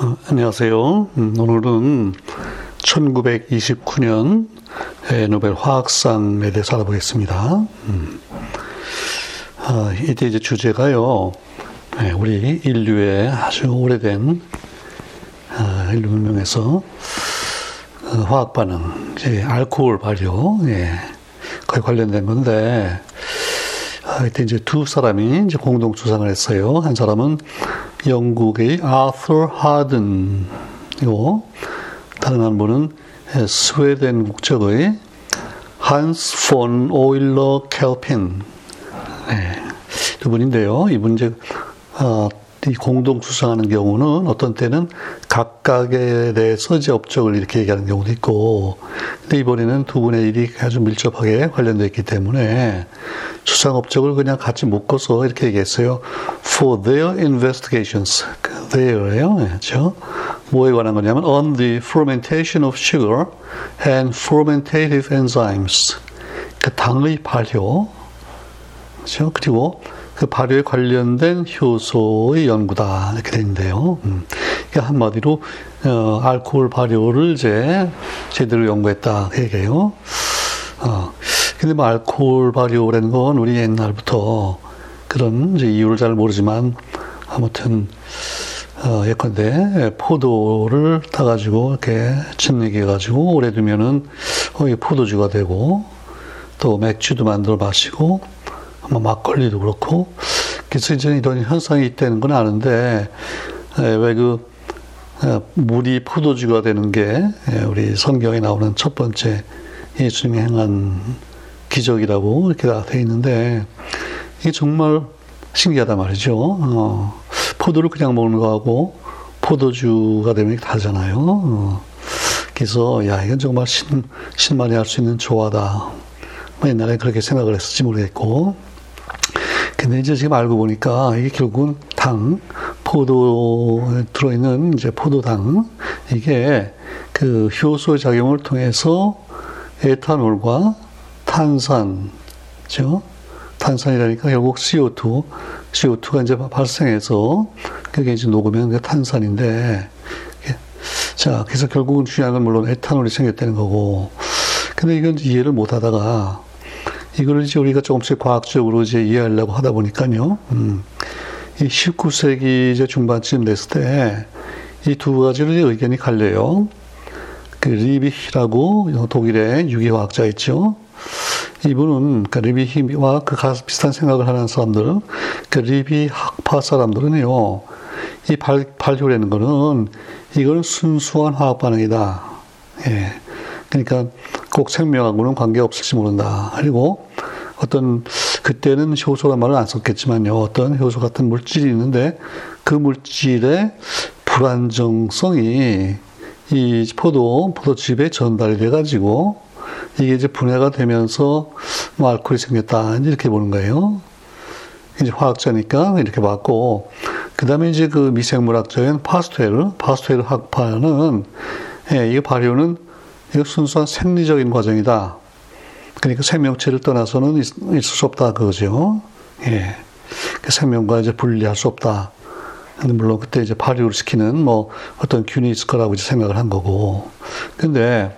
어, 안녕하세요. 음, 오늘은 1929년 노벨 화학상에 대해서 알아보겠습니다. 음, 아, 이때 이제 주제가요, 네, 우리 인류의 아주 오래된 아, 인류 문명에서 어, 화학 반응, 알코올 발효, 예, 거에 관련된 건데, 아, 이때 이제 두 사람이 공동 주장을 했어요. 한 사람은 영국의 아서 하든이고 다른 한 분은 스웨덴 국적의 한스 폰 오일러 켈핀 네, 두 분인데요. 이분 이제 어, 이 공동 수상하는 경우는 어떤 때는 각각에 대해서 이제 업적을 이렇게 얘기하는 경우도 있고, 근데 이번에는 두 분의 일이 아주 밀접하게 관련되어 있기 때문에 수상 업적을 그냥 같이 묶어서 이렇게 얘기했어요. For their investigations. their예요. 그렇죠? 뭐에 관한 거냐면 on the fermentation of sugar and fermentative enzymes. 그 당의 발효. 그렇죠? 그리고 그 발효에 관련된 효소의 연구다 이렇게 되는데요. 음. 한마디로 어, 알코올 발효를 이제 제대로 연구했다 그 얘기예요. 어. 근데 뭐 알코올 발효라는 건 우리 옛날부터 그런 이제 이유를 잘 모르지만 아무튼 어, 예컨대 포도를 타가지고 이렇게 진액해가지고 오래 두면은 어, 포도주가 되고 또 맥주도 만들어 마시고 뭐 막걸리도 그렇고 그래서 이제 이런 현상이 있다는 건 아는데 왜 그 물이 포도주가 되는 게 우리 성경에 나오는 첫 번째 예수님이 행한 기적이라고 이렇게 돼 있는데 이게 정말 신기하단 말이죠. 어, 포도를 그냥 먹는 거하고 포도주가 되면 다르잖아요. 어, 그래서 야 이건 정말 신 신만이 할 수 있는 조화다. 뭐 옛날에 그렇게 생각을 했을지 모르겠고 근데 이제 지금 알고 보니까 이게 결국은 당, 포도에 들어있는 이제 포도당, 이게 그 효소 작용을 통해서 에탄올과 탄산, 죠? 탄산이라니까 결국 CO2, CO2가 이제 발생해서 그게 이제 녹으면 그 탄산인데, 자, 그래서 결국은 중요한 건 물론 에탄올이 생겼다는 거고, 근데 이건 이해를 못 하다가 이걸 이제 우리가 조금씩 과학적으로 이제 이해하려고 하다 보니까요. 음, 이 19세기 이제 중반쯤 됐을 때 이 두 가지로 의견이 갈려요. 그 리비히라고 독일의 유기화학자 있죠. 이분은 그 리비히와 그 비슷한 생각을 하는 사람들, 그 리비 학파 사람들은요, 이 발, 발효라는 거는 이거는 순수한 화학 반응이다. 예. 그러니까 꼭 생명하고는 관계 없을지 모른다. 그리고 어떤 그때는 효소란 말을 안 썼겠지만요. 어떤 효소 같은 물질이 있는데 그 물질의 불안정성이 이 포도 포도즙에 전달이 돼 가지고 이게 이제 분해가 되면서 뭐 알코올이 생겼다 이렇게 보는 거예요. 이제 화학자니까 이렇게 봤고 그 다음에 이제 그 미생물학자인 파스텔 파스텔 학파는 예, 이 발효는 이거 순수한 생리적인 과정이다. 그러니까 생명체를 떠나서는 있을 수 없다 그거죠. 예. 그 생명과 이제 분리할 수 없다. 물론 그때 이제 발효를 시키는 뭐 어떤 균이 있을 거라고 이제 생각을 한 거고. 근데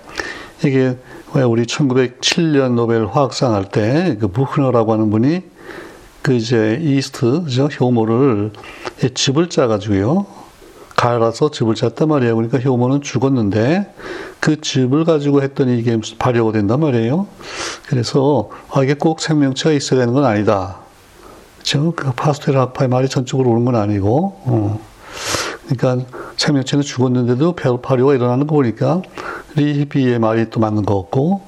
이게 왜 우리 1907년 노벨 화학상 할 때 그 부흐너라고 하는 분이 그 이제 이스트, 죠 효모를 즙을 짜가지고요. 갈아서 즙을 짰단 말이에요. 그러니까 효모는 죽었는데 그 즙을 가지고 했더니 이게 발효가 된단 말이에요. 그래서 아, 이게 꼭 생명체가 있어야 되는 건 아니다. 그렇죠? 그 파스텔 학파의 말이 전적으로 옳은 건 아니고, 어. 그러니까 생명체는 죽었는데도 발효가 일어나는 거 보니까 리히비의 말이 또 맞는 거 같고,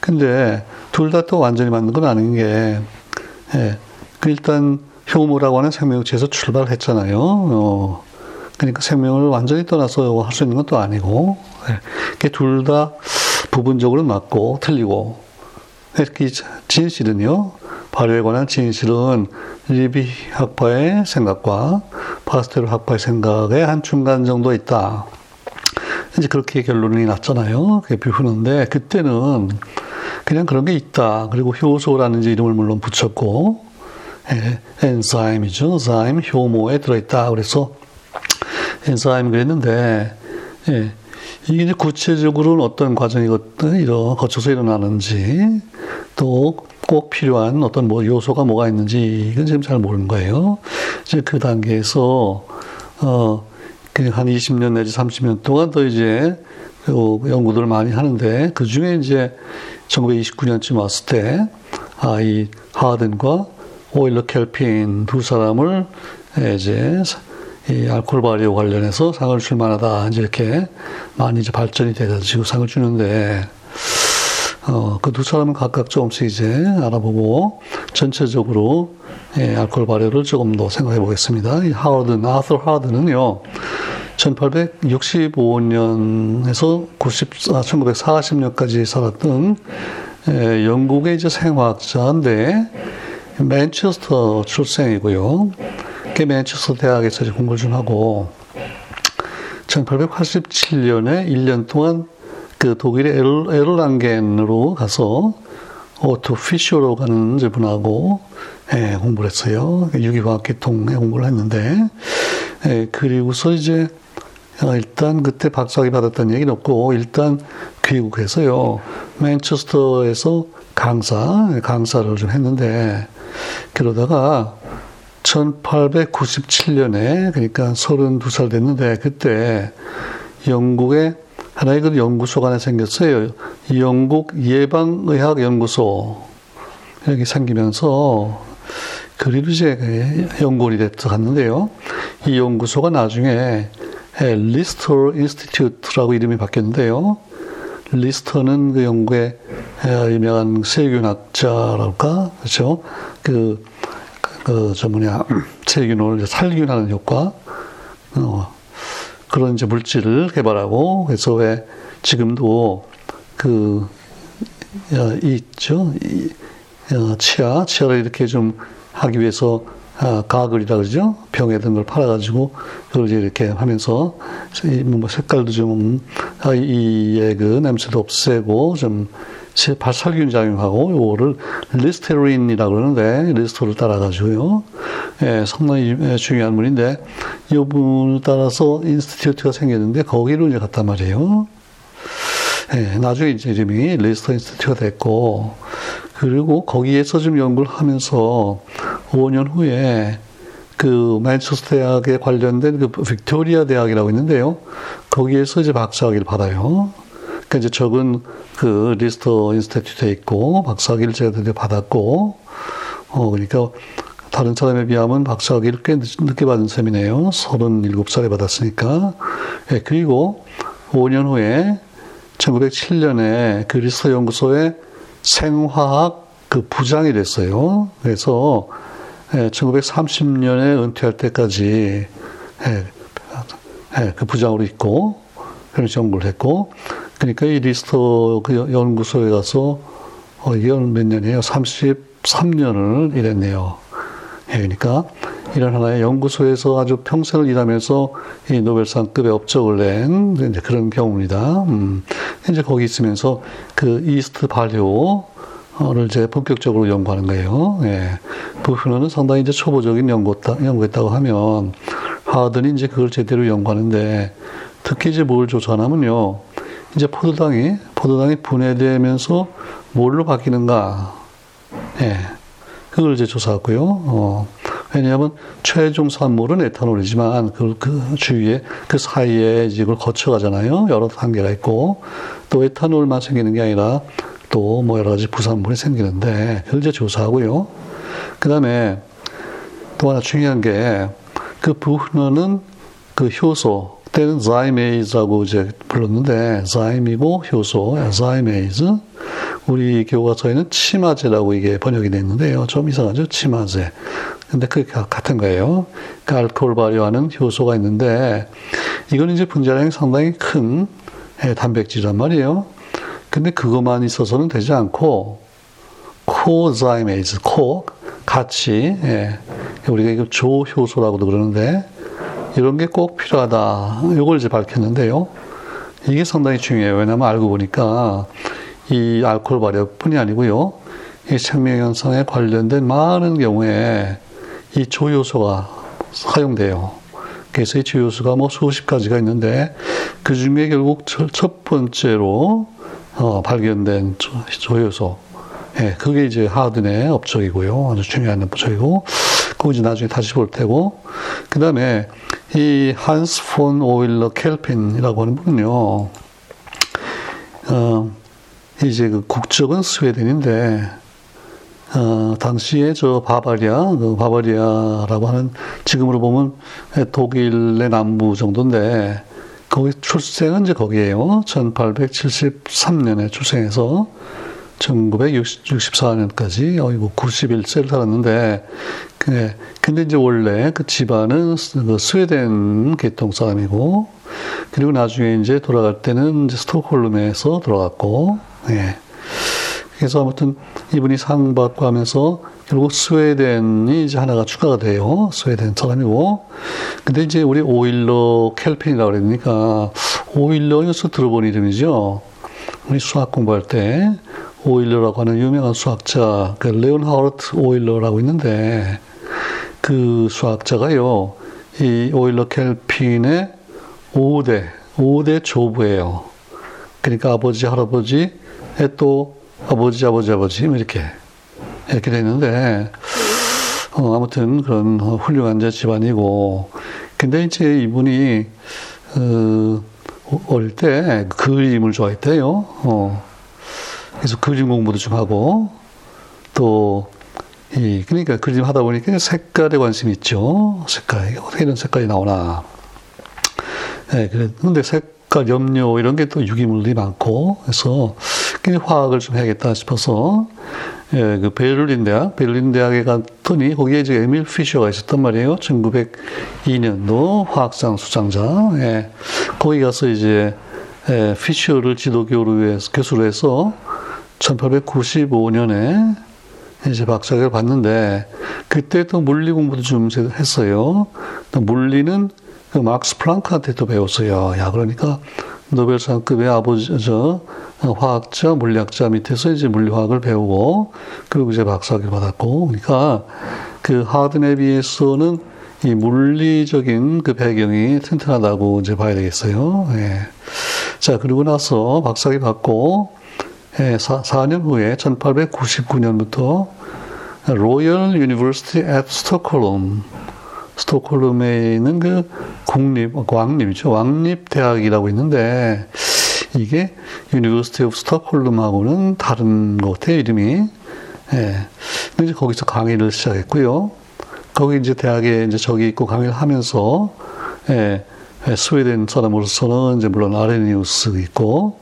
근데 둘 다 또 완전히 맞는 건 아닌 게, 예. 그 일단 효모라고 하는 생명체에서 출발했잖아요. 어. 그러니까 생명을 완전히 떠나서 할 수 있는 건또 아니고, 예. 둘다 부분적으로 맞고 틀리고, 이렇게 진실은요, 발효에 관한 진실은 리비 학파의 생각과 파스텔 학파의 생각의 한 중간 정도 있다. 이제 그렇게 결론이 났잖아요. 그게 비후는데, 그때는 그냥 그런 게 있다. 그리고 효소라는 이름을 물론 붙였고, 예, 엔자임이죠. 자임, 효모에 들어있다. 그래서 엔자임 그랬는데, 예. 이게 이제 구체적으로는 어떤 과정이 이런 거쳐서 일어나는지, 또 꼭 필요한 어떤 뭐 요소가 뭐가 있는지, 이건 지금 잘 모르는 거예요. 이제 그 단계에서, 어, 그한 20년 내지 30년 동안 더 이제 그 연구들을 많이 하는데, 그 중에 이제 1929년쯤 왔을 때, 아, 이 하든과 오일러 켈핀 두 사람을 이제 이 알코올 발효 관련해서 상을 줄 만하다. 이제 이렇게 많이 이제 발전이 돼가지고 상을 주는데, 어, 그 두 사람은 각각 조금씩 이제 알아보고 전체적으로 예, 알코올 발효를 조금 더 생각해 보겠습니다. 이 하워든, 아서 하워든은요, 1865년에서 90, 아, 1940년까지 살았던 예, 영국의 이제 생화학자인데, 맨체스터 출생이고요. 그 맨체스터 대학에서 공부를 좀 하고. 1887년에 1년 동안 그 독일의 에를랑겐으로 가서 오토 피셔라고 하는 분하고 예, 공부를 했어요. 유기화학 계통에 공부를 했는데. 예, 그리고서 이제 어, 일단 그때 박사학위 받았다는 얘기는 없고 일단 귀국해서요. 맨체스터에서 강사 강사를 좀 했는데 그러다가 1897년에 그러니까 32살 됐는데 그때 영국에 하나의 그 연구소가 하나 생겼어요. 영국 예방의학 연구소 이렇게 생기면서 그리고 이제 연구원이 됐어 갔는데요. 이 연구소가 나중에 Lister Institute라고 이름이 바뀌었는데요. 리스터는 그 영국의 유명한 세균학자랄까 그렇죠. 그, 그, 저 뭐냐, 세균을 살균하는 효과, 어, 그런 이제 물질을 개발하고, 그래서 왜 지금도 그, 어, 있죠. 이, 어, 치아, 치아를 이렇게 좀 하기 위해서 아, 가글이라 그러죠. 병에 든 걸 팔아가지고 그걸 이제 이렇게 하면서 뭐 색깔도 좀 아, 이의 그 냄새도 없애고 좀 발살균 작용하고 요거를 리스테린이라고 그러는데 리스터를 따라가지고요. 예, 상당히 중요한 분인데 이 분을 따라서 institute가 생겼는데 거기로 이제 갔단 말이에요. 예, 나중에 이제 이름이 Lister Institute가 됐고 그리고 거기에서 좀 연구를 하면서 5년 후에 그 맨체스터 대학에 관련된 그 빅토리아 대학이라고 있는데요. 거기에서 이제 박사학위를 받아요. 그러니까 이제 적은 그 Lister Institute에 있고 박사학위를 제가 드디어 받았고 어 그러니까 다른 사람에 비하면 박사학위를 꽤 늦게 받은 셈이네요. 37살에 받았으니까. 예, 그리고 5년 후에 1907년에 그 리스터 연구소에 생화학 그 부장이 됐어요. 그래서 1930년에 예, 은퇴할 때까지 예, 예, 그 부장으로 있고 그런 연구를 했고 그러니까 이 리스터 그 연구소에 가서 어, 이건 몇 년이에요? 33년을 일했네요. 예, 그러니까 이런 하나의 연구소에서 아주 평생을 일하면서 이 노벨상급의 업적을 낸 그런 경우입니다. 음, 이제 거기 있으면서 그 이스트 발효를 이제 본격적으로 연구하는 거예요. 예. 부분은 상당히 이제 초보적인 연구, 연구했다고 하면 하더니 이제 그걸 제대로 연구하는데 특히 이제 뭘 조사하냐면요. 이제 포도당이 포도당이 분해되면서 뭘로 바뀌는가? 예, 그걸 이제 조사하고요. 어, 왜냐하면 최종 산물은 에탄올이지만 그, 그 주위에 그 사이에 이걸 거쳐가잖아요. 여러 단계가 있고 또 에탄올만 생기는 게 아니라 또 뭐 여러 가지 부산물이 생기는데 그걸 이제 조사하고요. 그 다음에 또 하나 중요한 게 그 부흔은 그 효소 그때는 자이메이즈라고 이제 불렀는데 자임이고 효소 자이메이즈 우리 교과서에는 치마제라고 이게 번역이 됐는데요. 좀 이상하죠? 치마제. 근데 그게 같은 거예요. 그 알코올 발효하는 효소가 있는데 이거는 이제 분자량이 상당히 큰 예, 단백질이란 말이에요. 근데 그것만 있어서는 되지 않고 cozymase, co 같이 예, 우리가 이거 조효소라고도 그러는데 이런 게 꼭 필요하다. 이걸 이제 밝혔는데요. 이게 상당히 중요해요. 왜냐하면 알고 보니까 이 알코올 발효뿐이 아니고요. 이 생명현상에 관련된 많은 경우에 이 조효소가 사용돼요. 그래서 이 주요수가 뭐 수십 가지가 있는데 그 중에 결국 첫 번째로 어, 발견된 조효소. 예, 그게 이제 하든의 업적이고요. 아주 중요한 업적이고, 그거 이제 나중에 다시 볼 테고, 그 다음에 이 한스 폰 오일러 켈핀이라고 하는 분은요, 어, 이제 그 국적은 스웨덴인데, 어, 당시에 저 바바리아, 그 바바리아라고 하는 지금으로 보면 독일의 남부 정도인데 거기 출생은 이제 거기에요. 1873년에 출생해서 1964년까지 어이구 91세를 살았는데 그 근데 이제 원래 그 집안은 그 스웨덴 계통 사람이고 그리고 나중에 이제 돌아갈 때는 이제 스톡홀름에서 돌아갔고 예. 그래서 아무튼 이분이 상 받고 하면서 결국 스웨덴이 이제 하나가 추가가 돼요. 스웨덴 사람이고. 근데 이제 우리 오일러 켈핀이라고 그러니까 오일러에서 들어본 이름이죠. 우리 수학 공부할 때 오일러라고 하는 유명한 수학자, 그 레온 하워트 오일러라고 있는데 그 수학자가요, 이 오일러 켈핀의 5대, 5대 조부예요. 그러니까 아버지, 할아버지, 또 아버지, 아버지, 아버지, 뭐 이렇게, 이렇게 되는데, 어, 아무튼 그런 훌륭한 자 집안이고, 근데 이제 이분이, 어, 어릴 때 그림을 좋아했대요. 어. 그래서 그림 공부도 좀 하고, 또, 이, 그러니까 그림 하다 보니까 색깔에 관심이 있죠. 색깔. 어떻게 이런 색깔이 나오나. 예, 네, 그래. 근데 색깔, 염료, 이런 게 또 유기물이 많고, 그래서 화학을 좀 해야겠다 싶어서 예, 그 베를린 대학, 베를린 대학에 갔더니 거기에 이제 에밀 피셔가 있었단 말이에요. 1902년도 화학상 수장자. 예, 거기 가서 이제 예, 피셔를 지도교로 해서 교수로 해서 1895년에 이제 박사학위를 받는데 그때 또 물리 공부도 좀 했어요. 또 물리는 그 막스 플랑크한테 또 배웠어요. 야 그러니까 노벨상급의 아버지 저 화학자, 물리학자 밑에서 이제 물리화학을 배우고 그리고 이제 박사학위를 받았고 그러니까 그 하든에 비해서는 이 물리적인 그 배경이 튼튼하다고 이제 봐야 되겠어요. 예. 자 그리고 나서 박사학위 받고 예, 4, 4년 후에 1899년부터 Royal University at Stockholm 스톡홀름에 있는 그 국립 왕립이죠 왕립 대학이라고 있는데 이게 University of Stockholm하고는 다른 것 같아요, 이름이. 예. 근데 거기서 강의를 시작했고요. 거기 이제 대학에 이제 저기 있고 강의를 하면서, 예, 예 스웨덴 사람으로서는 이제 물론 아레니우스 있고,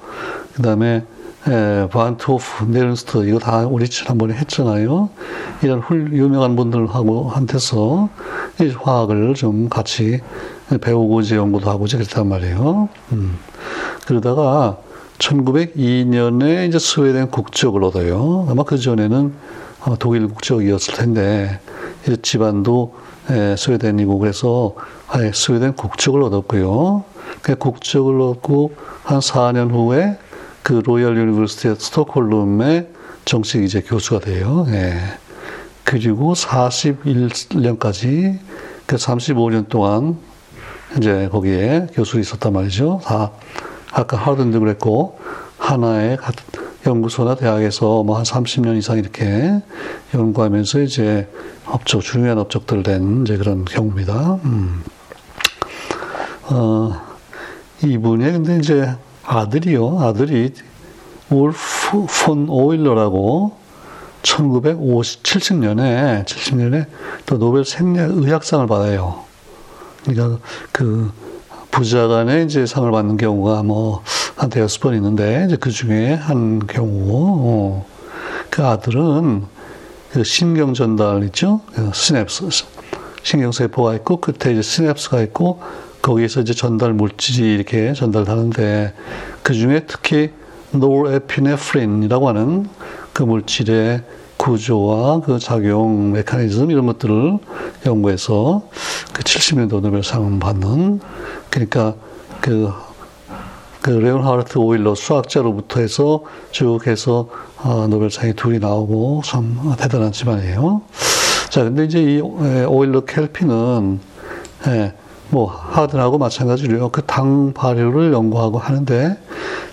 그 다음에 예, 반토프, 네른스트, 이거 다 우리 지난번에 했잖아요. 이런 훌, 유명한 분들하고 한테서 화학을 좀 같이 배우고 이제 연구도 하고 이제 그랬단 말이에요. 음. 그러다가 1902년에 이제 스웨덴 국적을 얻어요. 아마 그 전에는 독일 국적이었을 텐데 집안도 스웨덴이고 그래서 스웨덴 국적을 얻었고요. 그 국적을 얻고 한 4년 후에 그 Royal University Stockholm에 정식 이제 교수가 돼요. 예. 그리고 41년까지 그 35년 동안 이제 거기에 교수로 있었단 말이죠. 다 아까 하든도 그랬고 하나의 연구소나 대학에서 뭐 한 30년 이상 이렇게 연구하면서 이제 업적 중요한 업적들 된 이제 그런 경우입니다. 음. 어, 이분이 근데 이제 아들이요. 아들이 울프 폰 오일러라고 1970년에 70년에 또 노벨 생리의학상을 받아요. 그러니까 그 부자 간에 이제 상을 받는 경우가 뭐 한 대여섯 번 있는데 이제 그 중에 한 경우 어, 그 아들은 그 신경 전달 있죠 그 시냅스 신경 세포가 있고 끝에 이제 시냅스가 있고 거기에서 이제 전달 물질이 이렇게 전달하는데 그 중에 특히 노르에피네프린이라고 하는 그 물질의 구조와 그 작용 메커니즘 이런 것들을 연구해서 그 70년도 노벨상 받는 그러니까 그, 그 레온하르트 오일러 수학자로부터 해서 쭉 해서 어, 노벨상이 둘이 나오고 참 대단한 집안이에요. 자, 근데 이제 이 오일러 켈피는 예, 뭐 하든하고 마찬가지로요. 그 당 발효를 연구하고 하는데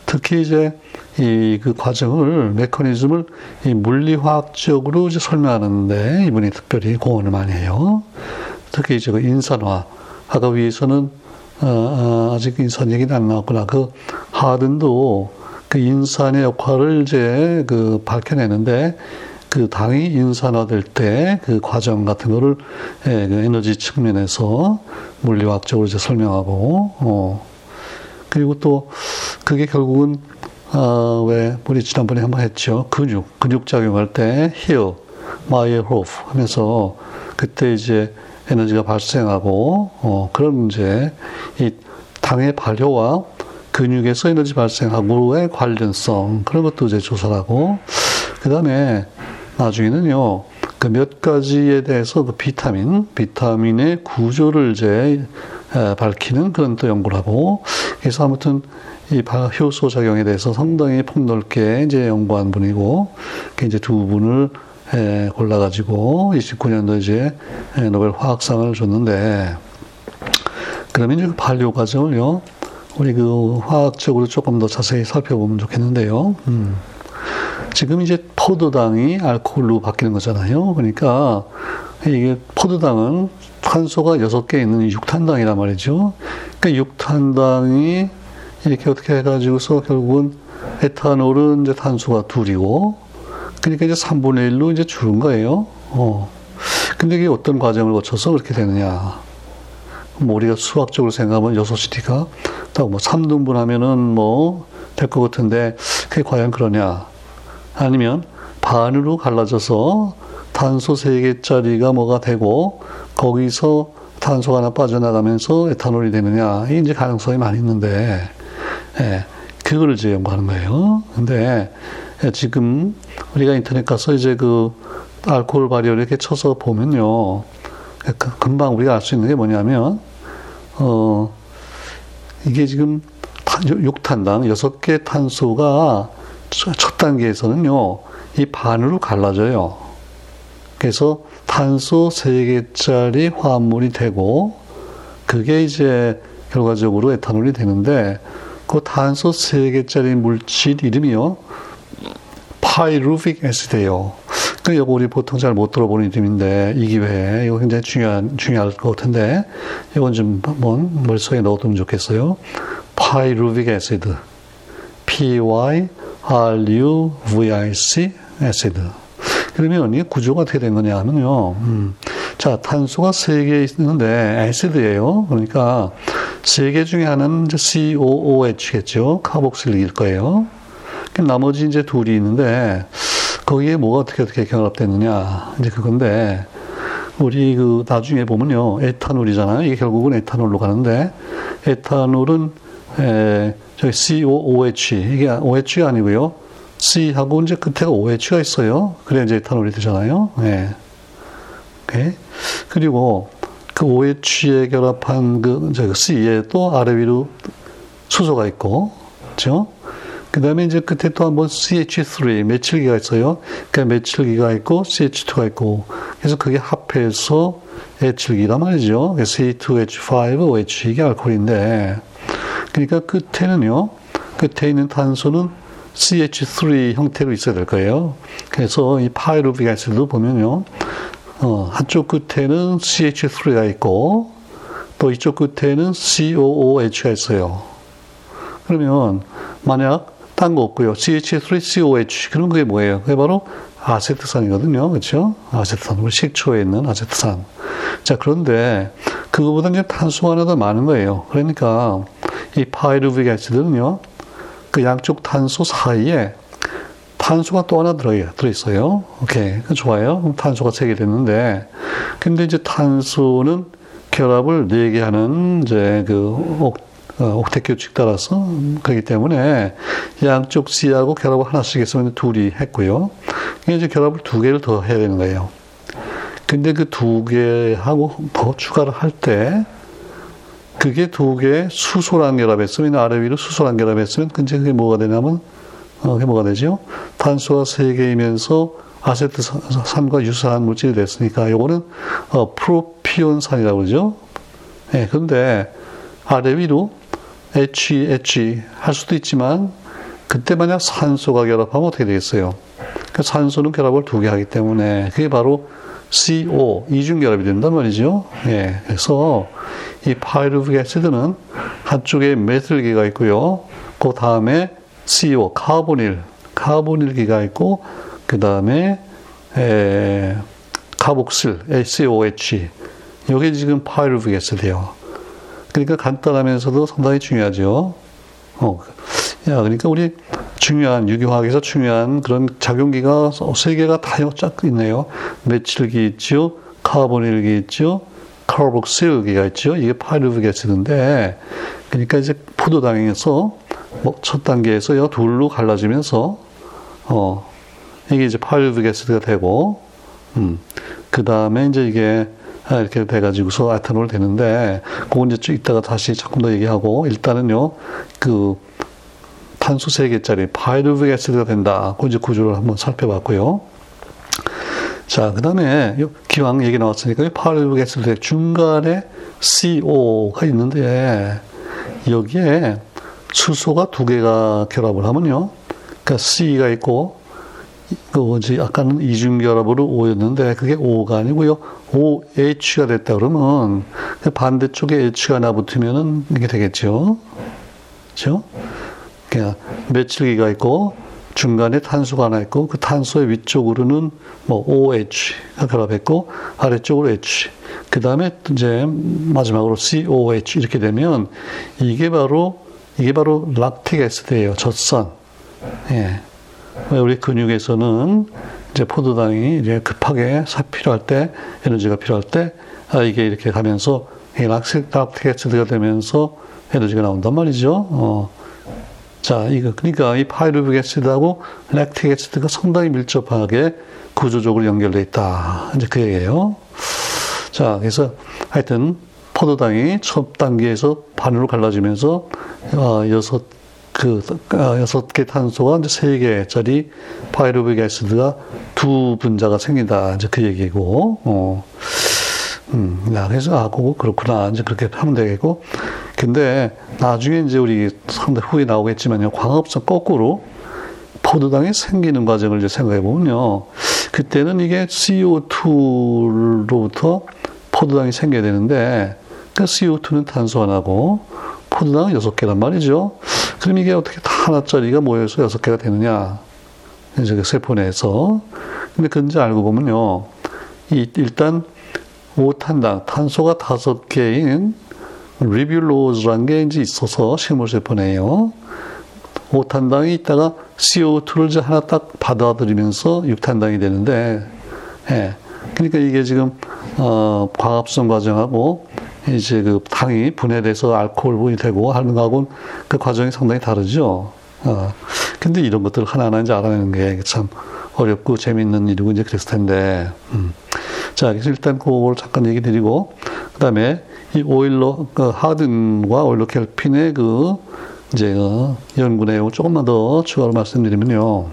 특히 이제 이 그 과정을 메커니즘을 이 물리화학적으로 이제 설명하는데 이분이 특별히 공헌을 많이 해요. 특히 이제 그 인산화 아까 위에서는 어, 어, 아직 인산 얘기는 안 나왔구나. 그 하든도 그 인산의 역할을 이제 그 밝혀내는데 그 당이 인산화될 때 그 과정 같은 거를 예, 그 에너지 측면에서 물리학적으로 이제 설명하고 어. 그리고 또 그게 결국은 아왜 우리 지난번에 한번 했죠? 근육 근육 작용할 때 here 마이어 호프 하면서 그때 이제 에너지가 발생하고 어 그런 이제 이 당의 발효와 근육에서 에너지 발생하고의 관련성 그런 것도 이제 조사하고 그 다음에 나중에는요, 그 몇 가지에 대해서 그 비타민, 비타민의 구조를 이제 밝히는 그런 또 연구를 하고, 그래서 아무튼 이 효소 작용에 대해서 상당히 폭넓게 이제 연구한 분이고, 그 이제 두 분을 골라가지고 29년도 이제 노벨 화학상을 줬는데, 그러면 이제 그 반려 과정을요, 우리 그 화학적으로 조금 더 자세히 살펴보면 좋겠는데요. 음. 지금 이제 포도당이 알코올로 바뀌는 거잖아요. 그러니까 이게 포도당은 탄소가 여섯 개 있는 육탄당이란 말이죠. 그러니까 육탄당이 이렇게 어떻게 해가지고서 결국은 에탄올은 이제 탄소가 둘이고, 그러니까 이제 3분의 1로 이제 줄은 거예요. 어. 근데 이게 어떤 과정을 거쳐서 그렇게 되느냐. 뭐 우리가 수학적으로 생각하면 6시니까 딱뭐 3등분 하면은 뭐 될 것 같은데 그게 과연 그러냐. 아니면 반으로 갈라져서 탄소 3개짜리가 뭐가 되고 거기서 탄소가 하나 빠져나가면서 에탄올이 되느냐 이제 가능성이 많이 있는데 예, 그거를 이제 연구하는 거예요. 근데 예, 지금 우리가 인터넷 가서 이제 그 알코올 발효를 이렇게 쳐서 보면요. 그 금방 우리가 알 수 있는 게 뭐냐면 어 이게 지금 6탄당 6개 탄소가 첫 단계에서는요, 이 반으로 갈라져요. 그래서 탄소 3개짜리 화합물이 되고, 그게 이제 결과적으로 에탄올이 되는데, 그 탄소 3개짜리 물질 이름이요, 파이루빅 애시드예요. 그 이거 우리 보통 잘 못 들어보는 이름인데 이 기회에 이거 굉장히 중요한 중요할 것 같은데 이건 좀 한번 머릿속에 넣어두면 좋겠어요. pyruvic acid, PYRUVIC acid. 그러면 이 구조가 어떻게 된 거냐 하면요. 음, 자, 탄소가 세 개 있는데 acid예요. 그러니까 세 개 중에 하나는 이제 COOH겠죠. 카복실일 거예요. 나머지 이제 둘이 있는데 거기에 뭐가 어떻게 어떻게 결합됐느냐 이제 그건데 우리 그 나중에 보면요 에탄올이잖아요. 이게 결국은 에탄올로 가는데 에탄올은 에, 저기 COOH 이게 OH가 아니고요. C하고 이제 끝에가 OH가 있어요. 그래야 이제 에탄올이 되잖아요. 네. 오케이. 그리고 그 OH에 결합한 그 저기 C에 또 아래 위로 수소가 있고, 그렇죠? 그 다음에 이제 끝에 또 한번 CH3 메칠기가 있어요. 그 메칠기가 있고 CH2가 있고, 그래서 그게 합해서 에칠기란 말이죠. C2H5OH 이게 알코올인데. 그러니까 끝에는요, 끝에 있는 탄소는 CH3 형태로 있어야 될 거예요. 그래서 이 파이루빅 애시드 보면요, 어, 한쪽 끝에는 CH3가 있고, 또 이쪽 끝에는 COOH가 있어요. 그러면, 만약 딴 거 없고요. CH3COH. 그럼 그게 뭐예요? 그게 바로 아세트산이거든요. 그렇죠? 아세트산. 우리 식초에 있는 아세트산. 자, 그런데 그거보다 이제 탄소가 하나 더 많은 거예요. 그러니까 이 파이루빅 애시드는요, 그 양쪽 탄소 사이에 탄소가 또 하나 들어, 들어 있어요. 오케이. 좋아요. 탄소가 세 개 됐는데, 근데 이제 탄소는 결합을 네 개 하는 이제 그 옥, 어, 옥텟 규칙 따라서 그렇기 때문에 양쪽 C하고 결합을 하나씩 했으면 둘이 했고요. 이제 결합을 두 개를 더 해야 되는 거예요. 근데 그 두 개하고 더 추가를 할 때 그게 두 개의 수소랑 결합했으면 아래 위로 수소랑 결합했으면 근데 그게 뭐가 되냐면 어, 그게 뭐가 되죠? 탄소가 세 개이면서 아세트산과 유사한 물질이 됐으니까 요거는 어, 프로피온산이라고 그러죠. 예, 그런데 아래 위로 H, H 할 수도 있지만 그때 만약 산소가 결합하면 어떻게 되겠어요? 그 산소는 결합을 두 개 하기 때문에 그게 바로 CO 이중 결합이 된단 말이죠. 예, 그래서 이 파이루빅 애시드는 한쪽에 메틸기가 있고요. 그 다음에 CO 카보닐 카보닐기가 있고 그 다음에 카복실 ACOH 이게 지금 파이루빅 애시드예요. 그러니까 간단하면서도 상당히 중요하죠. 어, 야, 그러니까 우리 중요한 유기화학에서 중요한 그런 작용기가 세 개가 다쫙 있네요. 메칠기 있죠, 카보닐기 있죠, 카르복실기가 있죠. 이게 파이루빅 애시드인데, 그러니까 이제 포도당에서 뭐 첫 단계에서 둘로 갈라지면서 어 이게 이제 pyruvic acid가 되고, 음, 그 다음에 이제 이게 아, 이렇게 돼가지고서 에탄올 되는데, 그건 이제 쭉 이따가 다시 조금 더 얘기하고, 일단은요, 그, 탄소 3개짜리 pyruvic acid가 된다. 그 이제 구조를 한번 살펴봤고요. 자, 그 다음에, 기왕 얘기 나왔으니까, pyruvic acid 중간에 CO가 있는데, 여기에 수소가 두 개가 결합을 하면요. 그러니까 C가 있고, 그 뭐지 아까는 이중 결합으로 O였는데 그게 O가 아니고요. OH가 됐다 그러면 반대쪽에 H가 나 붙으면은 이게 되겠죠. 그렇죠? 그냥 메칠기가 있고 중간에 탄소가 하나 있고 그 탄소의 위쪽으로는 뭐 OH가 결합했고 아래쪽으로 H. 그 다음에 이제 마지막으로 COH 이렇게 되면 이게 바로 이게 바로 락틱 애시드예요. 젖산. 예. 우리 근육에서는 이제 포도당이 이제 급하게 사 필요할 때 에너지가 필요할 때 아, 이게 이렇게 가면서 애시드가 되면서 에너지가 나온단 말이죠. 어. 자, 이거 그러니까 이 파이루빅 애시드하고 락틱 애시드가 상당히 밀접하게 구조적으로 연결돼 있다. 이제 그 얘기예요. 자, 그래서 하여튼 포도당이 첫 단계에서 반으로 갈라지면서 어, 여섯 그 어, 여섯 개 탄소가 이제 세 개짜리 파이루빅 애시드가 두 분자가 생긴다. 이제 그 얘기고. 어. 음, 야, 그래서 아, 그거 그렇구나. 이제 그렇게 하면 되겠고. 근데 나중에 이제 우리 상대 후에 나오겠지만요. 광합성 거꾸로 포도당이 생기는 과정을 이제 생각해 보면요. 그때는 이게 CO2로부터 포도당이 생겨야 되는데, 그 CO2는 탄소 하나고, 포도당은 여섯 개란 말이죠. 그럼 이게 어떻게 다 하나짜리가 모여서 여섯 개가 되느냐. 이제 그 세포 내에서. 근데 그런지 알고 보면요. 이, 일단, 오탄당, 탄소가 다섯 개인 리뷰로즈라는 게 이제 있어서 식물세포 내에요. 오탄당이 있다가 CO2를 이제 하나 딱 받아들이면서 육탄당이 되는데, 예. 그러니까 이게 지금, 어, 광합성 과정하고 이제 그 당이 분해돼서 알코올 분이 되고 하는 거하고는 그 과정이 상당히 다르죠. 어. 근데 이런 것들을 하나하나 이제 알아내는 게 참 어렵고 재밌는 일이고 이제 그랬을 텐데. 음. 자, 그래서 일단 그걸 잠깐 얘기 드리고, 그 다음에 이 오일러, 그 하든과 오일러 켈핀의 그 이제 그 연구 내용을 조금만 더 추가로 말씀드리면요.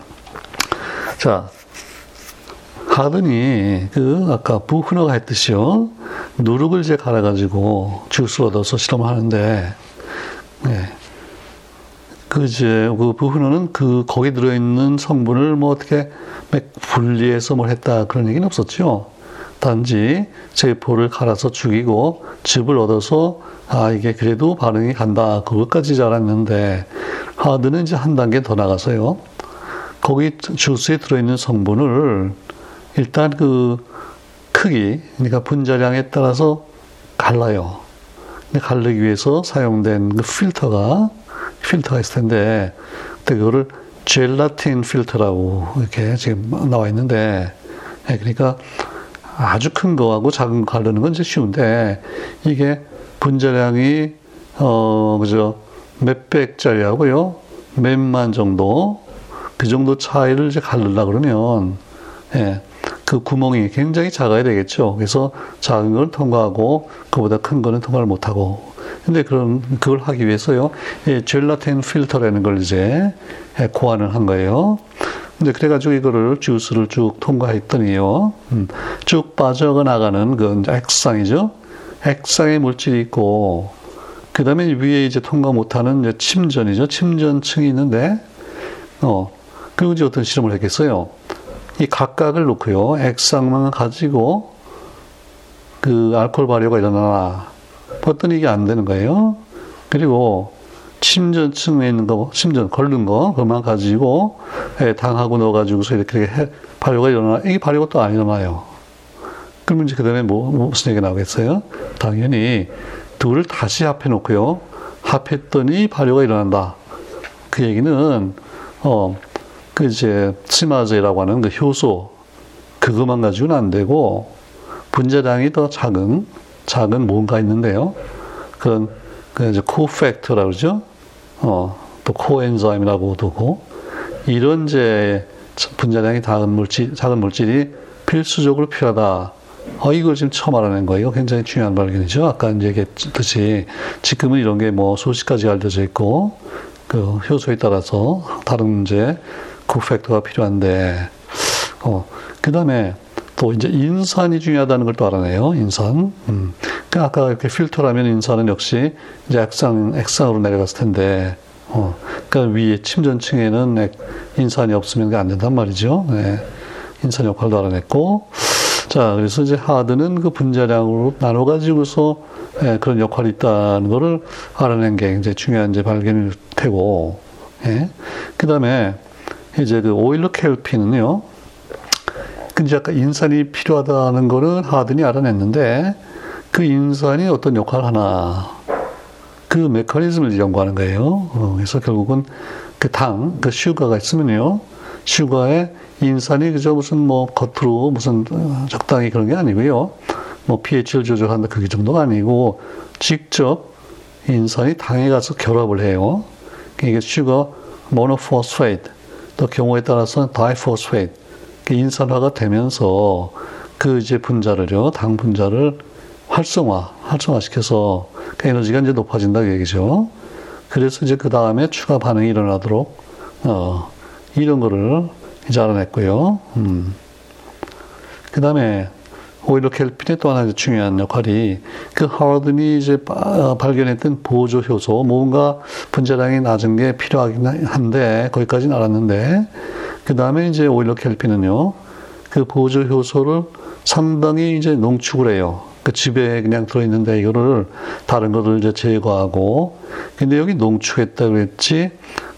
자, 하든이 그 아까 부흐너가 했듯이요. 누룩을 이제 갈아가지고 주스 얻어서 실험하는데, 네. 그 이제 그 부흐너는 그 거기 들어있는 성분을 뭐 어떻게 분리해서 뭘 했다 그런 얘기는 없었죠. 단지 세포를 갈아서 죽이고 즙을 얻어서 아 이게 그래도 반응이 간다 그것까지 잘았는데 하드는 이제 한 단계 더 나가서요. 거기 주스에 들어있는 성분을 일단 그 크기, 그러니까 분자량에 따라서 갈라요. 근데 갈르기 위해서 사용된 그 필터가, 필터가 있을 텐데, 그거를 젤라틴 필터라고 이렇게 지금 나와 있는데, 네, 그러니까 아주 큰 거하고 작은 거 가르는 건 이제 쉬운데, 이게 분자량이, 어, 그죠, 몇 백짜리하고요, 몇만 정도, 그 정도 차이를 이제 가르려 그러면, 예, 그 구멍이 굉장히 작아야 되겠죠. 그래서 작은 걸 통과하고 그보다 큰 거는 통과를 못 하고. 근데 그런 그걸 하기 위해서요. 예, 젤라틴 필터라는 걸 이제 예, 고안을 한 거예요. 근데 그래가지고 이거를 주스를 쭉 통과했더니요. 음, 쭉 빠져나가는 그 액상이죠. 액상의 물질이 있고, 그 다음에 위에 이제 통과 못하는 침전이죠. 침전층이 있는데, 어, 그리고 이제 어떤 실험을 했겠어요. 이 각각을 놓고요. 액상만 가지고 그 알코올 발효가 일어나나 봤더니 이게 안 되는 거예요. 그리고 침전층에 있는 거, 침전 걸른 거, 그것만 가지고 예, 당하고 넣어가지고서 이렇게 해, 발효가 일어나, 이게 발효가 또 안 일어나요. 그러면 이제 그 다음에 뭐, 무슨 얘기가 나오겠어요? 당연히 둘을 다시 합해 놓고요. 합했더니 발효가 일어난다. 그 얘기는, 어, 그 이제 치마제라고 하는 그 효소, 그것만 가지고는 안 되고, 분자량이 더 작은, 작은 뭔가 있는데요. 그런, 그 이제 코팩터라고 그러죠. 어, 또 코엔자임이라고도 하고, 이런 이제 분자량이 작은 물질, 작은 물질이 필수적으로 필요하다. 어, 이걸 지금 처음 알아낸 거예요. 굉장히 중요한 발견이죠. 아까 이제 얘기했듯이 지금은 이런 게뭐 소식까지 알려져 있고, 그 효소에 따라서 다른 이제 쿠팩터가 필요한데, 어, 그 다음에 또 이제 인산이 중요하다는 걸 또 알아내요. 인산. 음. 그 아까 이렇게 필터라면 인산은 역시 이제 액상, 액상으로 내려갔을 텐데, 어, 그러니까 위에 침전층에는 인산이 없으면 안 된단 말이죠. 네. 인산 역할도 알아냈고, 자, 그래서 이제 하드는 그 분자량으로 나눠가지고서 예, 그런 역할이 있다는 거를 알아낸 게 굉장히 중요한 이제 발견일 테고, 예. 그 다음에 이제 그 오일러 켈핀은요, 근데 아까 인산이 필요하다는 거는 하든이 알아냈는데, 그 인산이 어떤 역할을 하나, 그 메커니즘을 연구하는 거예요. 어, 그래서 결국은 그 당, 그 슈가가 있으면요, 슈가에 인산이 그저 무슨 뭐 겉으로 무슨 적당히 그런 게 아니고요. 뭐 pH를 조절한다 그게 정도가 아니고 직접 인산이 당에 가서 결합을 해요. 이게 sugar monophosphate 또 경우에 따라서는 diphosphate 인산화가 되면서 그 이제 분자를요 당 분자를 활성화 활성화시켜서 그 에너지가 이제 높아진다 그 얘기죠. 그래서 이제 그 다음에 추가 반응이 일어나도록 어, 이런 거를 이제 알아냈고요. 음. 그 다음에 오히려 켈핀의 또 하나 중요한 역할이 그 하워든이 이제 어, 발견했던 보조 효소, 뭔가 분자량이 낮은 게 필요하긴 한데 거기까지는 알았는데 그 다음에 이제 오히려 켈핀은요 그 보조 효소를 상당히 이제 농축을 해요. 그 집에 그냥 들어있는데 이거를 다른 것을 이제 제거하고 근데 여기 농축했다 그랬지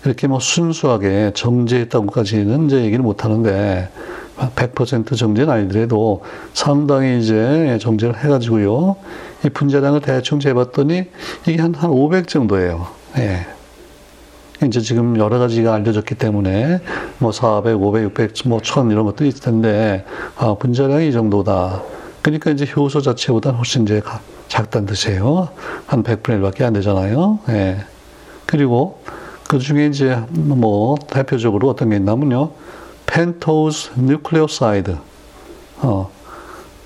이렇게 뭐 순수하게 정제했다고까지는 이제 얘기를 못 하는데 100% 정제는 아니더라도 상당히 이제 정제를 해가지고요. 이 분자량을 대충 재봤더니 이게 한, 한 500 정도예요. 예. 이제 지금 여러 가지가 알려졌기 때문에 뭐 400, 500, 600, 뭐 1000 이런 것도 있을 텐데 아, 분자량이 이 정도다. 그러니까 이제 효소 자체보다 훨씬 이제 작다는 뜻이에요. 한 100분의 1밖에 안 되잖아요. 예. 그리고 그 중에 이제 뭐 대표적으로 어떤 게 있냐면요. pentose nucleoside. 어.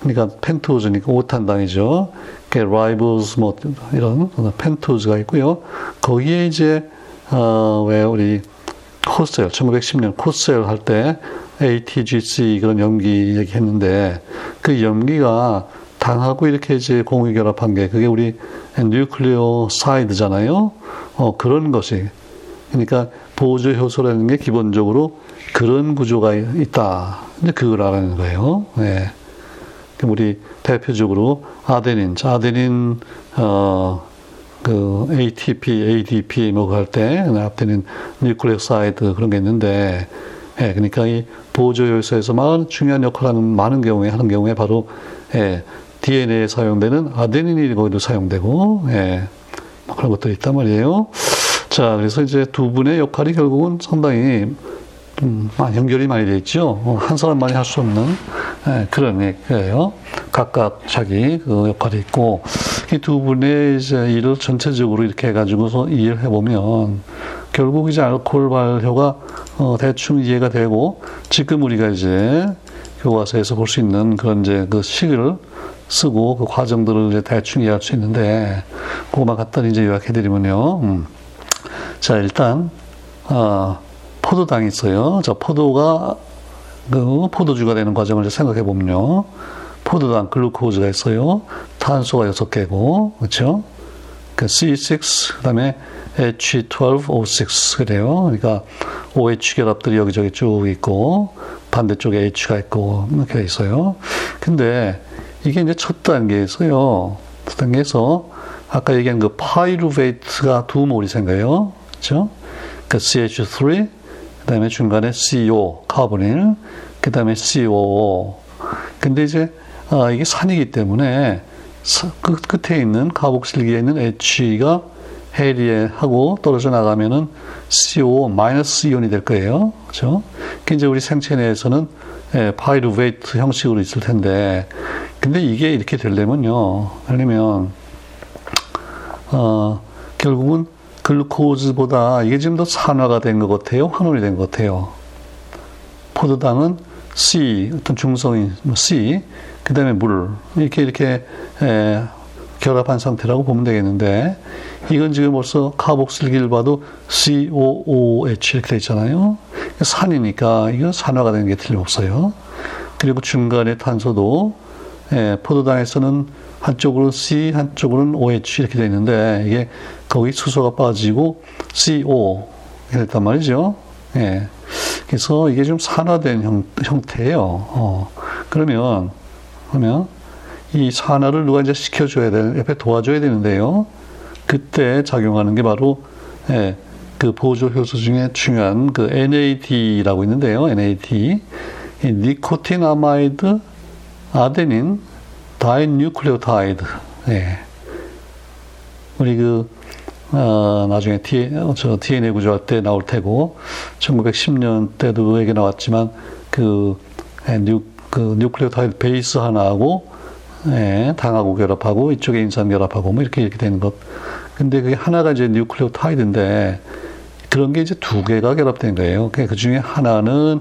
그러니까 pentose니까 오탄당이죠. ribose 뭐 이런 pentose가 있고요. 거기에 이제 어, 왜 우리 코셀 1910년 코셀 할 때 ATGC 그런 염기 얘기했는데 그 염기가 당하고 이렇게 이제 공유 결합한 게 그게 우리 nucleoside잖아요. 어, 그런 것이 그러니까 보조 효소라는 게 기본적으로 그런 구조가 있다. 이제 그걸 알아내는 거예요. 네. 우리 대표적으로 아데닌, 아데닌 어, 그 ATP, ADP 뭐할 때 아데닌 nucleoside 그런 게 있는데, 예, 그러니까 이 보조 효소에서 많은 중요한 역할을 하는 많은 경우에 하는 경우에 바로 예, DNA에 사용되는 아데닌이 거기도 사용되고, 예, 뭐 그런 것들이 있단 말이에요. 자, 그래서 이제 두 분의 역할이 결국은 상당히 음, 연결이 많이 돼 있죠. 어, 한 사람만이 할 수 없는 예, 그런 얘기예요. 각각 자기 그 역할이 있고 이 두 분의 이제 일을 전체적으로 이렇게 해가지고서 이해를 해보면 결국 이제 알코올 발효가 어, 대충 이해가 되고 지금 우리가 이제 교과서에서 볼 수 있는 그런 이제 그 식을 쓰고 그 과정들을 이제 대충 이해할 수 있는데 그거만 갖다 이제 요약해드리면요. 음. 자, 일단, 어, 포도당이 있어요. 저 포도가, 그, 포도주가 되는 과정을 생각해 보면요. 포도당 글루코즈가 있어요. 탄소가 6개고, 그렇죠? 그 C6, 그 다음에 H12O6 그래요. 그러니까 OH 결합들이 여기저기 쭉 있고 반대쪽에 H가 있고 이렇게 있어요. 근데 이게 이제 첫 단계에서요. 첫 단계에서 아까 얘기한 그 파이루베이트가 두 몰이 생겨요. 그렇죠? 그 CH3 그다음에 중간에 CO 카보닐 그다음에 COO 근데 이제 아, 이게 산이기 때문에 끝, 끝에 있는 카복실기에 있는 H가 헤리에하고 떨어져 나가면은 CO 마이너스 이온이 될 거예요. 그렇죠? 그 이제 우리 생체 내에서는 예, 파이루베이트 형식으로 있을 텐데, 근데 이게 이렇게 되려면요, 하려면 어, 결국은 글루코즈보다 이게 지금 더 산화가 된 것 같아요, 환원이 된 것 같아요. 포도당은 C 어떤 중성인 뭐 C 그 다음에 물 이렇게 이렇게 에, 결합한 상태라고 보면 되겠는데 이건 지금 벌써 카복슬기를 봐도 COOH 이렇게 돼 있잖아요. 산이니까 이건 산화가 되는 게 틀림없어요. 그리고 중간에 탄소도 예, 포도당에서는 한쪽으로는 C, 한쪽으로는 OH 이렇게 돼 있는데 이게 거기 수소가 빠지고 CO 됐단 말이죠. 예. 그래서 이게 좀 산화된 형, 형태예요. 어. 그러면 그러면 이 산화를 누가 이제 시켜줘야 될, 옆에 도와줘야 되는데요. 그때 작용하는 게 바로, 예, 그 보조 효소 중에 중요한 그 NAD라고 있는데요. NAD. amide adenine dinucleotide. 예. 우리 그, 어, 나중에 D, 저 DNA 구조 할 때 나올 테고, 1910년 때도 얘기 나왔지만, 그, 예, 뉴, 그 nucleotide base 하나하고 예, 당하고 결합하고 이쪽에 인산 결합하고 뭐 이렇게 이렇게 되는 것. 근데 그게 하나가 이제 nucleotide인데 그런 게 이제 두 개가 결합된 거예요. 그 중에 하나는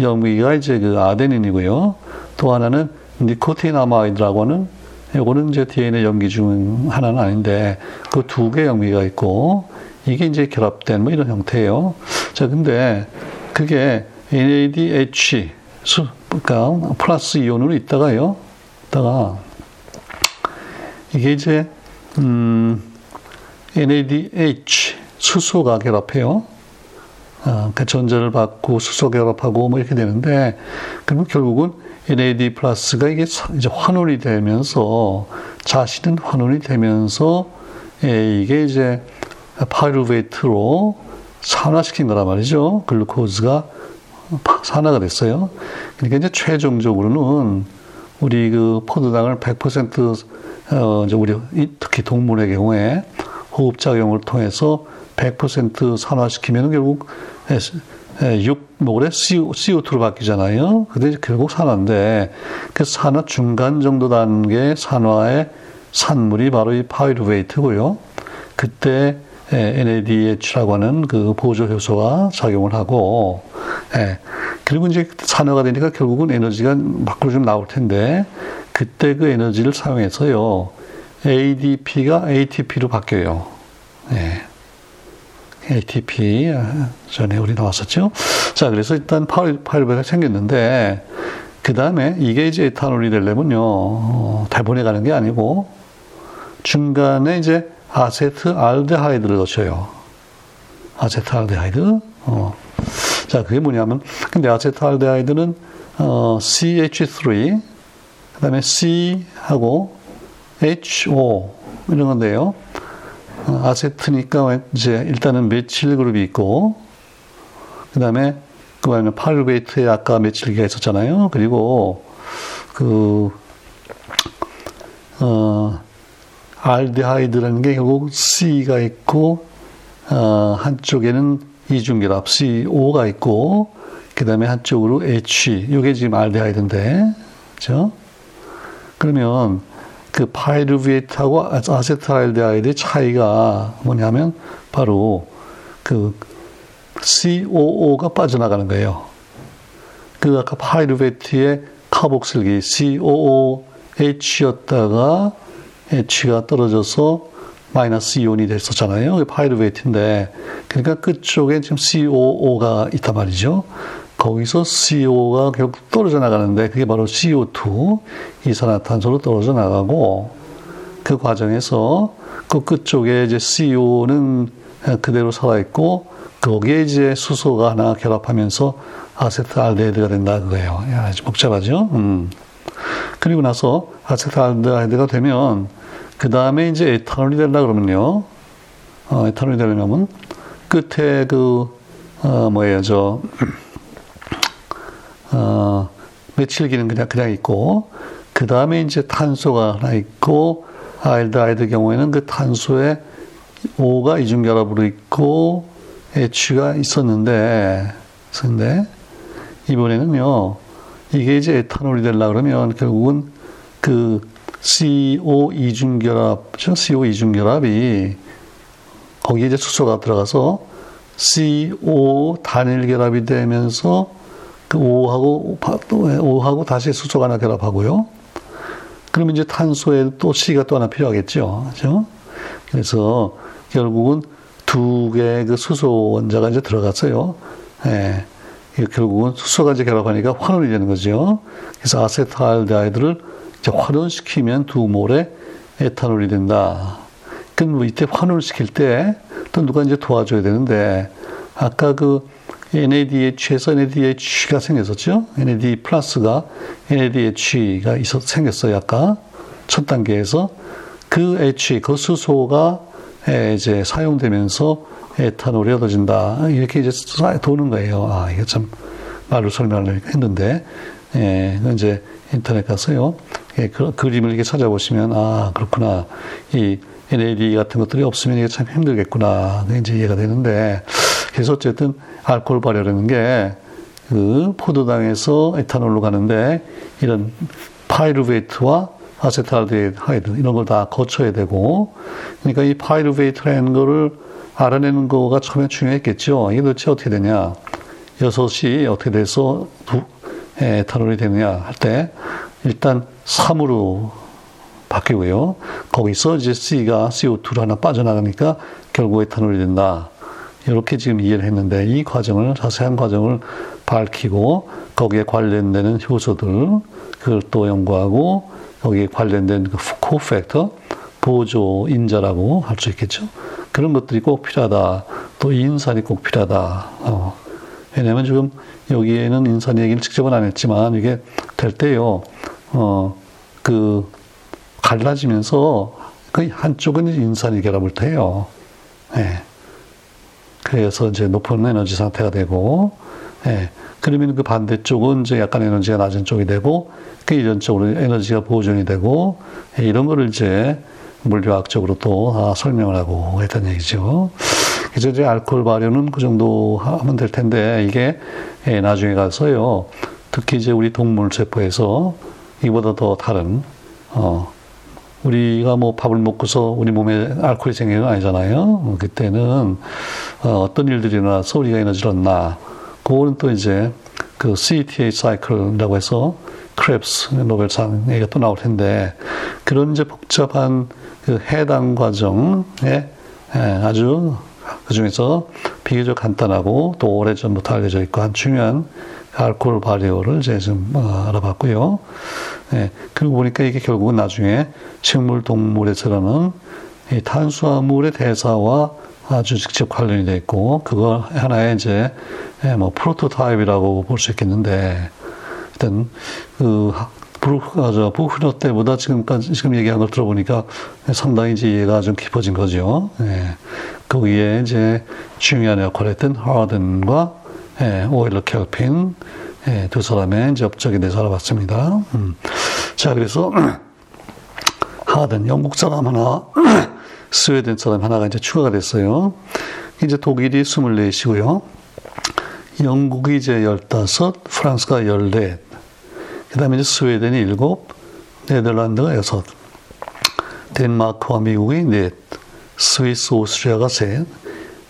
염기가 이제 그 아데닌이고요. 또 하나는 nicotinamide라고 하는 요거는 이제 DNA 염기 중 하나는 아닌데 그 두개 염기가 있고 이게 이제 결합된 뭐 이런 형태예요. 자, 근데 그게 NADH 수, 그러니까 플러스 이온으로 있다가요. 있다가 이게 이제 음, NADH 수소가 결합해요. 아, 그 전자를 받고 수소 결합하고 뭐 이렇게 되는데 그러면 결국은 NAD 플러스가 이게 이제 환원이 되면서 자신은 환원이 되면서 예, 이게 이제 파이루베이트로 산화시킨 거란 말이죠. 글루코즈가 산화가 됐어요. 그러니까 이제 최종적으로는 우리 그 포도당을 100% 어, 이제 우리 특히 동물의 경우에 호흡작용을 통해서 100% 산화시키면 결국 육모래 CO2로 바뀌잖아요. 근데 결국 산화인데 그 산화 중간 정도 단계 산화의 산물이 바로 이 파이루베이트고요. 그때 NADH라고 하는 그 보조 효소가 작용을 하고 예. 그리고 이제 산화가 되니까 결국은 에너지가 밖으로 좀 나올 텐데 그때 그 에너지를 사용해서요 ADP가 ATP로 바뀌어요. 예. ATP 전에 우리 나왔었죠. 자, 그래서 일단 파일베가 생겼는데 그 다음에 이게 이제 에탄올이 되려면요 어, 대본에 가는 게 아니고 중간에 이제 아세트 알데하이드를 넣어요. 아세트 알데하이드. 어. 자, 그게 뭐냐면, 근데 아세트 알데하이드는 어, CH3, 그 다음에 C하고 HO, 이런 건데요. 어, 아세트니까 이제 일단은 메칠 그룹이 있고, 그 다음에 그 다음에 파르베이트에 아까 메칠기가 있었잖아요. 그리고 그, 어, 알데하이드라는 게 결국 C가 있고, 어, 한쪽에는 이중결합 CO가 있고 그 다음에 한쪽으로 H 이게 지금 알데하이드인데 그죠? 그러면 그 파이루비에트하고 아세트알데하이드의 차이가 뭐냐면 바로 그 COO가 빠져나가는 거예요. 그 아까 파이루베트의 카복슬기 COOH였다가 H가 떨어져서 마이너스 이온이 됐었잖아요. 파이루베이트인데 그러니까 끝쪽에 지금 COO가 있단 말이죠. 거기서 CO가 결국 떨어져 나가는데 그게 바로 CO2 이산화탄소로 떨어져 나가고 그 과정에서 그 끝쪽에 이제 CO는 그대로 살아 있고 거기에 이제 수소가 하나 결합하면서 아세트알데히드가 된다 그거예요. 아주 복잡하죠. 음. 그리고 나서 아세트알데히드가 되면 그 다음에 이제 에탄올이 되려 그러면요. 어, 에탄올이 되려면 끝에 그 어, 뭐예요 저 어, 메칠기는 그냥 그냥 있고 그 다음에 이제 탄소가 하나 있고 알드하이드 경우에는 그 탄소에 O가 이중결합으로 있고 H가 있었는데 근데 이번에는요 이게 이제 에탄올이 되려 그러면 결국은 그 CO 이중결합, CO 이중결합이 거기에 이제 수소가 들어가서 CO 단일 결합이 되면서 그 O하고 O하고 다시 수소가 하나 결합하고요. 그러면 이제 탄소에 또 C가 또 하나 필요하겠죠. 그죠? 그래서 결국은 두 개의 그 수소 원자가 이제 들어갔어요. 예. 결국은 수소가 이제 결합하니까 환원이 되는 거죠. 그래서 아세트알데하이드를 이제 환원시키면 두 몰의 에탄올이 된다. 그럼 뭐 이때 환원을 시킬 때 또 누가 이제 도와줘야 되는데 아까 그 NADH에서 NADH가 생겼었죠. NAD 플러스가 NADH가 있었, 생겼어요. 아까 첫 단계에서 그 H, 그 수소가 이제 사용되면서 에탄올이 얻어진다. 이렇게 이제 도는 거예요. 아, 이게 참 말로 설명을 했는데, 예, 이제 인터넷 가서요. 예, 그, 그림을 이렇게 찾아보시면, 아, 그렇구나. 이 NAD 같은 것들이 없으면 이게 참 힘들겠구나. 이제 이해가 되는데, 그래서 어쨌든 알코올 발효라는 게, 그 포도당에서 에탄올로 가는데, 이런 pyruvate와 acetaldehyde 이런 걸 다 거쳐야 되고, 그러니까 이 pyruvate라는 거를 알아내는 거가 처음에 중요했겠죠. 이게 도대체 어떻게 되냐. 여섯이 어떻게 돼서 두, 에탄올이 되느냐 할 때, 일단 3으로 바뀌고요. 거기서 이제 C가 CO2로 하나 빠져나가니까 결국 에탄올이 된다. 이렇게 지금 이해를 했는데 이 과정을 자세한 과정을 밝히고 거기에 관련되는 효소들 그걸 또 연구하고 거기에 관련된 그 코팩터 보조 인자라고 할 수 있겠죠. 그런 것들이 꼭 필요하다. 또 인산이 꼭 필요하다. 어. 왜냐하면 지금 여기에는 인산 얘기를 직접은 안 했지만 이게 될 때요. 어, 그 갈라지면서 그 한쪽은 인산이 결합을 해요. 예. 그래서 이제 높은 에너지 상태가 되고, 예. 그러면 그 반대쪽은 이제 약간 에너지가 낮은 쪽이 되고, 그 이전적으로 에너지가 보존이 되고, 예, 이런 거를 이제 물리학적으로 또 아, 설명을 하고 했던 얘기죠. 그래서 이제 알코올 발효는 그 정도 하면 될 텐데, 이게 예, 나중에 가서요, 특히 이제 우리 동물 세포에서 이보다 더 다른, 어, 우리가 뭐 밥을 먹고서 우리 몸에 알코올이 생기는 건 아니잖아요. 그때는 어, 떤 일들이 일어나서 우리가 에너지를 얻나. 그거는 또 이제 그 CTA 사이클이라고 해서 크랩스 노벨상 얘기가 또 나올 텐데 그런 이제 복잡한 그 해당 과정에 예, 아주 그 중에서 비교적 간단하고 또 오래전부터 알려져 있고 한 중요한 알코올 발효를 이제 좀 어, 알아봤고요. 예, 그리고 보니까 이게 결국은 나중에 식물 동물에서는 이 탄수화물의 대사와 아주 직접 관련이 돼 있고 그거 하나의 이제 예, 뭐 프로토타입이라고 볼 수 있겠는데 일단 그 부르저 부흐너 때보다 지금까지 지금 얘기한 걸 들어보니까 상당히 이제 이해가 좀 깊어진 거죠. 예. 거기에 이제 중요한 역할을 했던 하든과 예, 오일러 켈핀 예, 두 사람의 이제 업적에 대해서 알아봤습니다. 음. 자, 그래서 하든 영국 사람 하나, 스웨덴 사람 하나가 이제 추가가 됐어요. 이제 독일이 24시고요. 영국이 이제 15, 프랑스가 14, 그 다음에 이제 스웨덴이 7, 네덜란드가 6, 덴마크와 미국이 4, 스위스, 오스트리아가 3,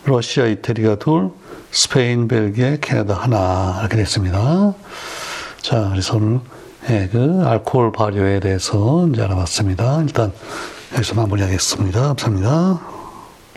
러시아, 이태리가 2, 스페인, 벨기에, 캐나다 하나 이렇게 됐습니다. 자, 그래서 오늘 예, 그 알코올 발효에 대해서 이제 알아봤습니다. 일단 여기서 마무리하겠습니다. 감사합니다.